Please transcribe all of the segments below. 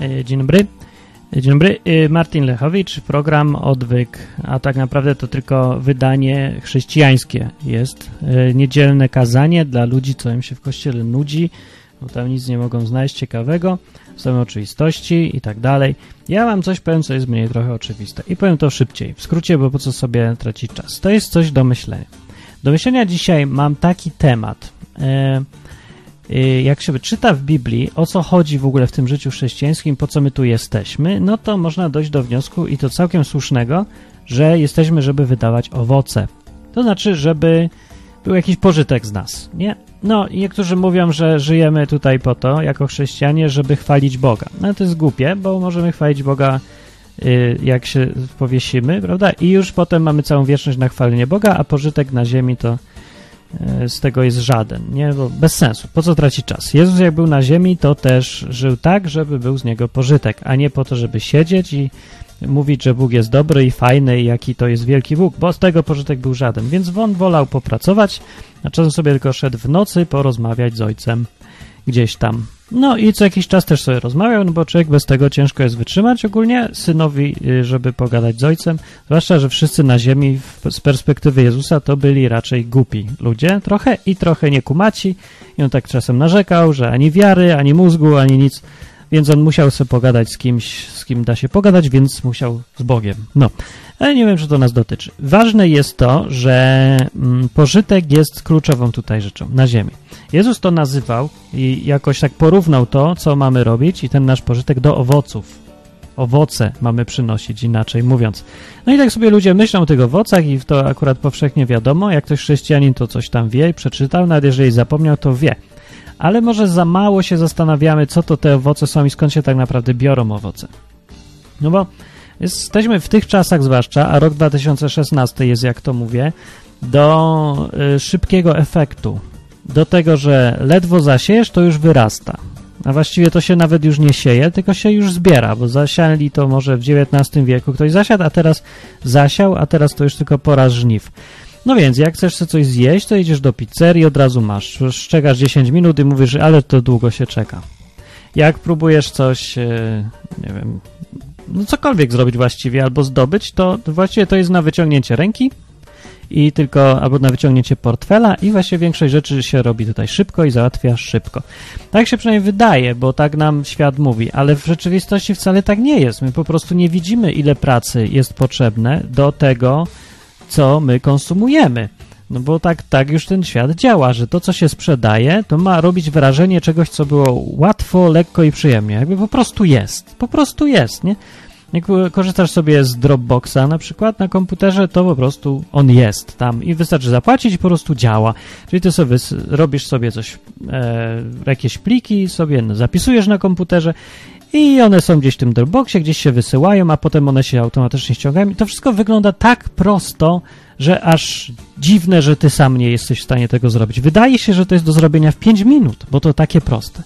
E, dzień dobry. E, dzień dobry. E, Martin Lechowicz, program Odwyk, a tak naprawdę to tylko wydanie chrześcijańskie jest. Niedzielne kazanie dla ludzi, co im się w kościele nudzi, bo tam nic nie mogą znaleźć ciekawego, są oczywistości i tak dalej. Ja mam coś powiem, co jest mniej trochę oczywiste i powiem to szybciej, w skrócie, bo po co sobie tracić czas. To jest coś do myślenia. Do myślenia dzisiaj mam taki temat. E, Y, jak się czyta w Biblii, o co chodzi w ogóle w tym życiu chrześcijańskim, po co my tu jesteśmy, no to można dojść do wniosku i to całkiem słusznego, że jesteśmy, żeby wydawać owoce. To znaczy, żeby był jakiś pożytek z nas, nie? No, niektórzy mówią, że żyjemy tutaj po to, jako chrześcijanie, żeby chwalić Boga. No to jest głupie, bo możemy chwalić Boga, y, jak się powiesimy, prawda? I już potem mamy całą wieczność na chwalenie Boga, a pożytek na ziemi to z tego jest żaden, nie? Bo bez sensu. Po co tracić czas? Jezus jak był na ziemi, to też żył tak, żeby był z niego pożytek, a nie po to, żeby siedzieć i mówić, że Bóg jest dobry i fajny i jaki to jest wielki Bóg, bo z tego pożytek był żaden. Więc on wolał popracować, a czasem sobie tylko szedł w nocy porozmawiać z ojcem gdzieś tam. No i co jakiś czas też sobie rozmawiał, no bo człowiek bez tego ciężko jest wytrzymać. Ogólnie synowi, y, żeby pogadać z ojcem, zwłaszcza, że wszyscy na ziemi z perspektywy Jezusa to byli raczej głupi ludzie, trochę i trochę niekumaci. I on tak czasem narzekał, że ani wiary, ani mózgu, ani nic. Więc on musiał sobie pogadać z kimś, z kim da się pogadać, więc musiał z Bogiem. No, ale nie wiem, czy to nas dotyczy. Ważne jest to, że mm, pożytek jest kluczową tutaj rzeczą na ziemi. Jezus to nazywał i jakoś tak porównał to, co mamy robić i ten nasz pożytek do owoców. Owoce mamy przynosić, inaczej mówiąc. No i tak sobie ludzie myślą o tych owocach i to akurat powszechnie wiadomo. Jak ktoś chrześcijanin to coś tam wie, przeczytał, nawet jeżeli zapomniał, to wie. Ale może za mało się zastanawiamy, co to te owoce są i skąd się tak naprawdę biorą owoce. No bo jesteśmy w tych czasach zwłaszcza, a rok 2016 jest, jak to mówię, do y, szybkiego efektu do tego, że ledwo zasiejesz, to już wyrasta. A właściwie to się nawet już nie sieje, tylko się już zbiera, bo zasiali to może w XIX wieku ktoś zasiadł, a teraz zasiał, a teraz to już tylko pora żniw. No więc, jak chcesz coś zjeść, to idziesz do pizzerii, od razu masz. Czekasz 10 minut i mówisz, ale to długo się czeka. Jak próbujesz coś, e, nie wiem, no cokolwiek zrobić właściwie albo zdobyć, to właściwie to jest na wyciągnięcie ręki, i tylko albo na wyciągnięcie portfela i właśnie większość rzeczy się robi tutaj szybko i załatwia szybko. Tak się przynajmniej wydaje, bo tak nam świat mówi, ale w rzeczywistości wcale tak nie jest. My po prostu nie widzimy, ile pracy jest potrzebne do tego, co my konsumujemy. No bo tak, tak już ten świat działa, że to, co się sprzedaje, to ma robić wrażenie czegoś, co było łatwo, lekko i przyjemnie. Jakby po prostu jest. Po prostu jest, nie? Jak korzystasz sobie z Dropboxa na przykład na komputerze, to po prostu on jest tam i wystarczy zapłacić i po prostu działa. Czyli ty sobie robisz sobie coś, e, jakieś pliki sobie zapisujesz na komputerze i one są gdzieś w tym Dropboxie, gdzieś się wysyłają, a potem one się automatycznie ściągają. I to wszystko wygląda tak prosto, że aż dziwne, że ty sam nie jesteś w stanie tego zrobić. Wydaje się, że to jest do zrobienia w 5 minut, bo to takie proste.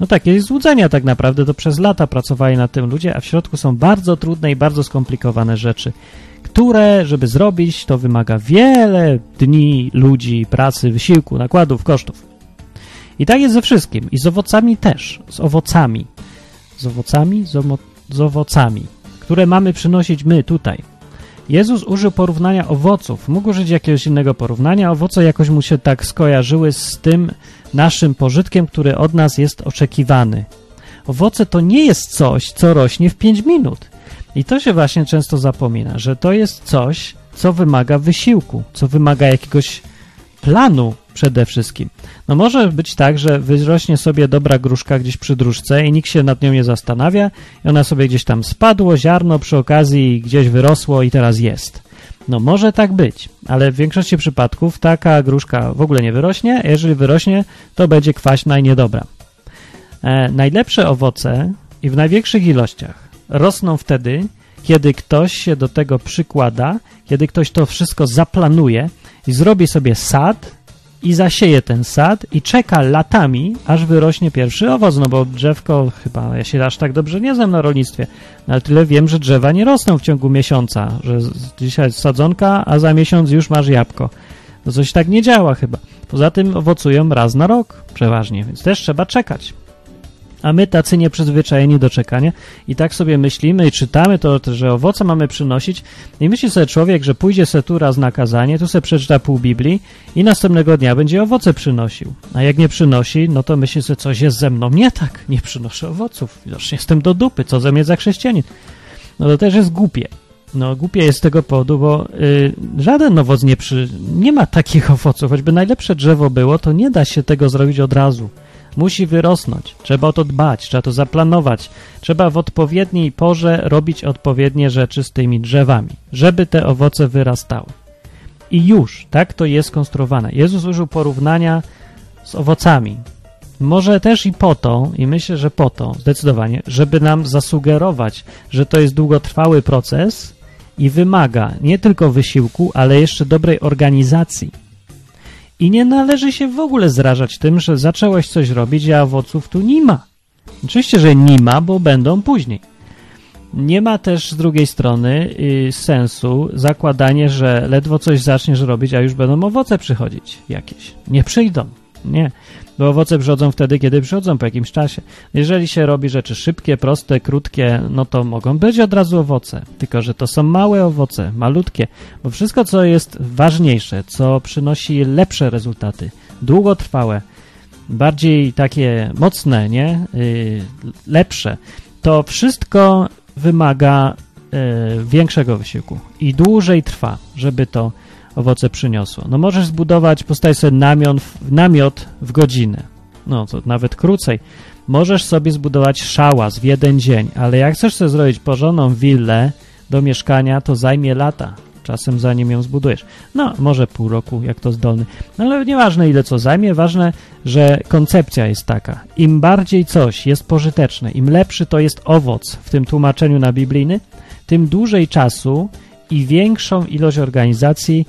No takie złudzenia tak naprawdę, to przez lata pracowali na tym ludzie, a w środku są bardzo trudne i bardzo skomplikowane rzeczy, które, żeby zrobić, to wymaga wiele dni, ludzi, pracy, wysiłku, nakładów, kosztów. I tak jest ze wszystkim. I z owocami też. Z owocami. Z owocami? Z, z owocami, które mamy przynosić my tutaj. Jezus użył porównania owoców. Mógł użyć jakiegoś innego porównania. Owoce jakoś mu się tak skojarzyły z tym naszym pożytkiem, który od nas jest oczekiwany. Owoce to nie jest coś, co rośnie w 5 minut. I to się właśnie często zapomina, że to jest coś, co wymaga wysiłku, co wymaga jakiegoś planu przede wszystkim. No może być tak, że wyrośnie sobie dobra gruszka gdzieś przy dróżce i nikt się nad nią nie zastanawia i ona sobie gdzieś tam spadło, ziarno przy okazji gdzieś wyrosło i teraz jest. No może tak być, ale w większości przypadków taka gruszka w ogóle nie wyrośnie, a jeżeli wyrośnie, to będzie kwaśna i niedobra. E, najlepsze owoce i w największych ilościach rosną wtedy, kiedy ktoś się do tego przykłada, kiedy ktoś to wszystko zaplanuje i zrobi sobie sad i zasieje ten sad i czeka latami, aż wyrośnie pierwszy owoc, no bo drzewko, chyba ja się aż tak dobrze nie znam na rolnictwie, no ale tyle wiem, że drzewa nie rosną w ciągu miesiąca, że dzisiaj sadzonka, a za miesiąc już masz jabłko. No coś tak nie działa chyba. Poza tym owocują raz na rok przeważnie, więc też trzeba czekać. A my tacy nieprzyzwyczajeni do czekania. I tak sobie myślimy i czytamy to, że owoce mamy przynosić. I myśli sobie człowiek, że pójdzie se tu raz na kazanie, tu se przeczyta pół Biblii i następnego dnia będzie owoce przynosił. A jak nie przynosi, no to myśli sobie, coś jest ze mną nie tak, nie przynoszę owoców, widocznie jestem do dupy, co ze mnie za chrześcijanin. No to też jest głupie. No głupie jest z tego powodu, bo y, żaden owoc nie przy... nie ma takich owoców, choćby najlepsze drzewo było, to nie da się tego zrobić od razu musi wyrosnąć. Trzeba o to dbać, trzeba to zaplanować. Trzeba w odpowiedniej porze robić odpowiednie rzeczy z tymi drzewami, żeby te owoce wyrastały. I już, tak to jest konstruowane. Jezus użył porównania z owocami. Może też i po to, i myślę, że po to, zdecydowanie, żeby nam zasugerować, że to jest długotrwały proces i wymaga nie tylko wysiłku, ale jeszcze dobrej organizacji i nie należy się w ogóle zrażać tym, że zacząłeś coś robić, a owoców tu nie ma. Oczywiście, że nie ma, bo będą później. Nie ma też z drugiej strony y, sensu zakładanie, że ledwo coś zaczniesz robić, a już będą owoce przychodzić jakieś. Nie przyjdą. Nie bo owoce przychodzą wtedy, kiedy przychodzą po jakimś czasie. Jeżeli się robi rzeczy szybkie, proste, krótkie, no to mogą być od razu owoce, tylko że to są małe owoce, malutkie, bo wszystko, co jest ważniejsze, co przynosi lepsze rezultaty, długotrwałe, bardziej takie mocne, nie? Yy, lepsze, to wszystko wymaga większego wysiłku i dłużej trwa, żeby to owoce przyniosło. No możesz zbudować, postawić sobie namiot, namiot w godzinę, no to nawet krócej. Możesz sobie zbudować szałas w jeden dzień, ale jak chcesz sobie zrobić porządną willę do mieszkania, to zajmie lata. Czasem zanim ją zbudujesz. No, może pół roku, jak to zdolny. No, ale nieważne ile co zajmie, ważne, że koncepcja jest taka. Im bardziej coś jest pożyteczne, im lepszy to jest owoc w tym tłumaczeniu na biblijny, tym dłużej czasu i większą ilość organizacji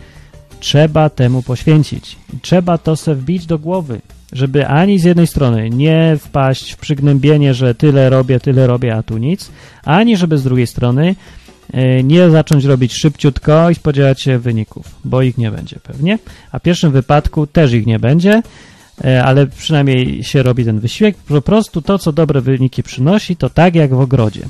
trzeba temu poświęcić. Trzeba to se wbić do głowy, żeby ani z jednej strony nie wpaść w przygnębienie, że tyle robię, tyle robię, a tu nic, ani żeby z drugiej strony e, nie zacząć robić szybciutko i spodziewać się wyników, bo ich nie będzie pewnie, a w pierwszym wypadku też ich nie będzie, e, ale przynajmniej się robi ten wysiłek. Po prostu to, co dobre wyniki przynosi, to tak jak w ogrodzie,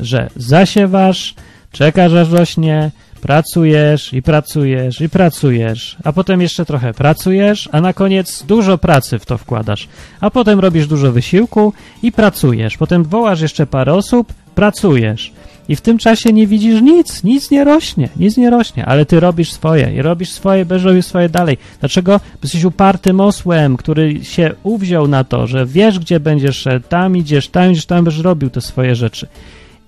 że zasiewasz, czekasz aż rośnie, Pracujesz i pracujesz i pracujesz, a potem jeszcze trochę pracujesz, a na koniec dużo pracy w to wkładasz, a potem robisz dużo wysiłku i pracujesz, potem wołasz jeszcze parę osób, pracujesz i w tym czasie nie widzisz nic, nic nie rośnie, nic nie rośnie, ale ty robisz swoje i robisz swoje, będziesz robił swoje dalej. Dlaczego? Bo jesteś upartym osłem, który się uwziął na to, że wiesz, gdzie będziesz tam idziesz, tam idziesz, tam będziesz robił te swoje rzeczy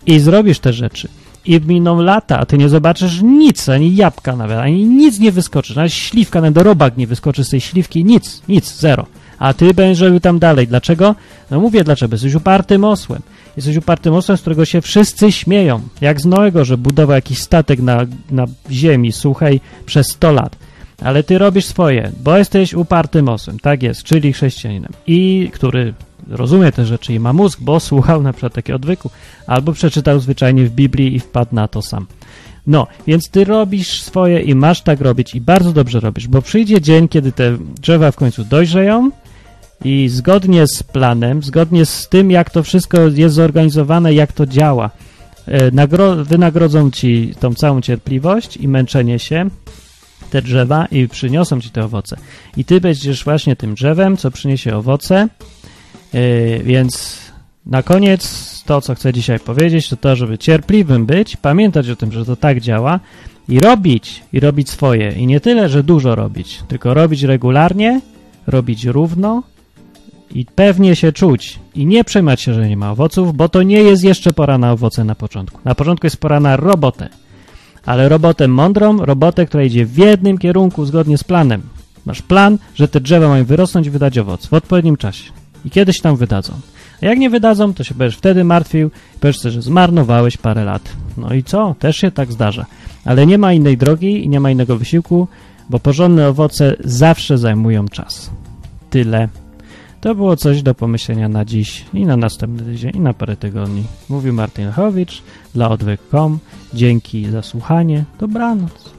i zrobisz te rzeczy i miną lata, a ty nie zobaczysz nic, ani jabłka nawet, ani nic nie wyskoczy, nawet śliwka, nawet robak nie wyskoczy z tej śliwki, nic, nic, zero. A ty będziesz robił tam dalej. Dlaczego? No mówię dlaczego, jesteś upartym osłem. Jesteś upartym osłem, z którego się wszyscy śmieją. Jak z Noego, że budował jakiś statek na, na ziemi suchej przez 100 lat. Ale ty robisz swoje, bo jesteś upartym osłem, tak jest, czyli chrześcijaninem. I który rozumie te rzeczy i ma mózg, bo słuchał na przykład takiego odwyku, albo przeczytał zwyczajnie w Biblii i wpadł na to sam. No, więc ty robisz swoje i masz tak robić i bardzo dobrze robisz, bo przyjdzie dzień, kiedy te drzewa w końcu dojrzeją i zgodnie z planem, zgodnie z tym, jak to wszystko jest zorganizowane, jak to działa, e, wynagrodzą ci tą całą cierpliwość i męczenie się, te drzewa i przyniosą ci te owoce. I ty będziesz właśnie tym drzewem, co przyniesie owoce, Yy, więc na koniec to, co chcę dzisiaj powiedzieć, to to, żeby cierpliwym być, pamiętać o tym, że to tak działa i robić, i robić swoje. I nie tyle, że dużo robić, tylko robić regularnie, robić równo i pewnie się czuć. I nie przejmować się, że nie ma owoców, bo to nie jest jeszcze pora na owoce na początku. Na początku jest pora na robotę. Ale robotę mądrą, robotę, która idzie w jednym kierunku, zgodnie z planem. Masz plan, że te drzewa mają wyrosnąć i wydać owoc w odpowiednim czasie i kiedyś tam wydadzą. A jak nie wydadzą, to się będziesz wtedy martwił i powiesz że zmarnowałeś parę lat. No i co? Też się tak zdarza. Ale nie ma innej drogi i nie ma innego wysiłku, bo porządne owoce zawsze zajmują czas. Tyle. To było coś do pomyślenia na dziś i na następny tydzień i na parę tygodni. Mówił Martin Lechowicz dla odwyk.com. Dzięki za słuchanie. Dobranoc.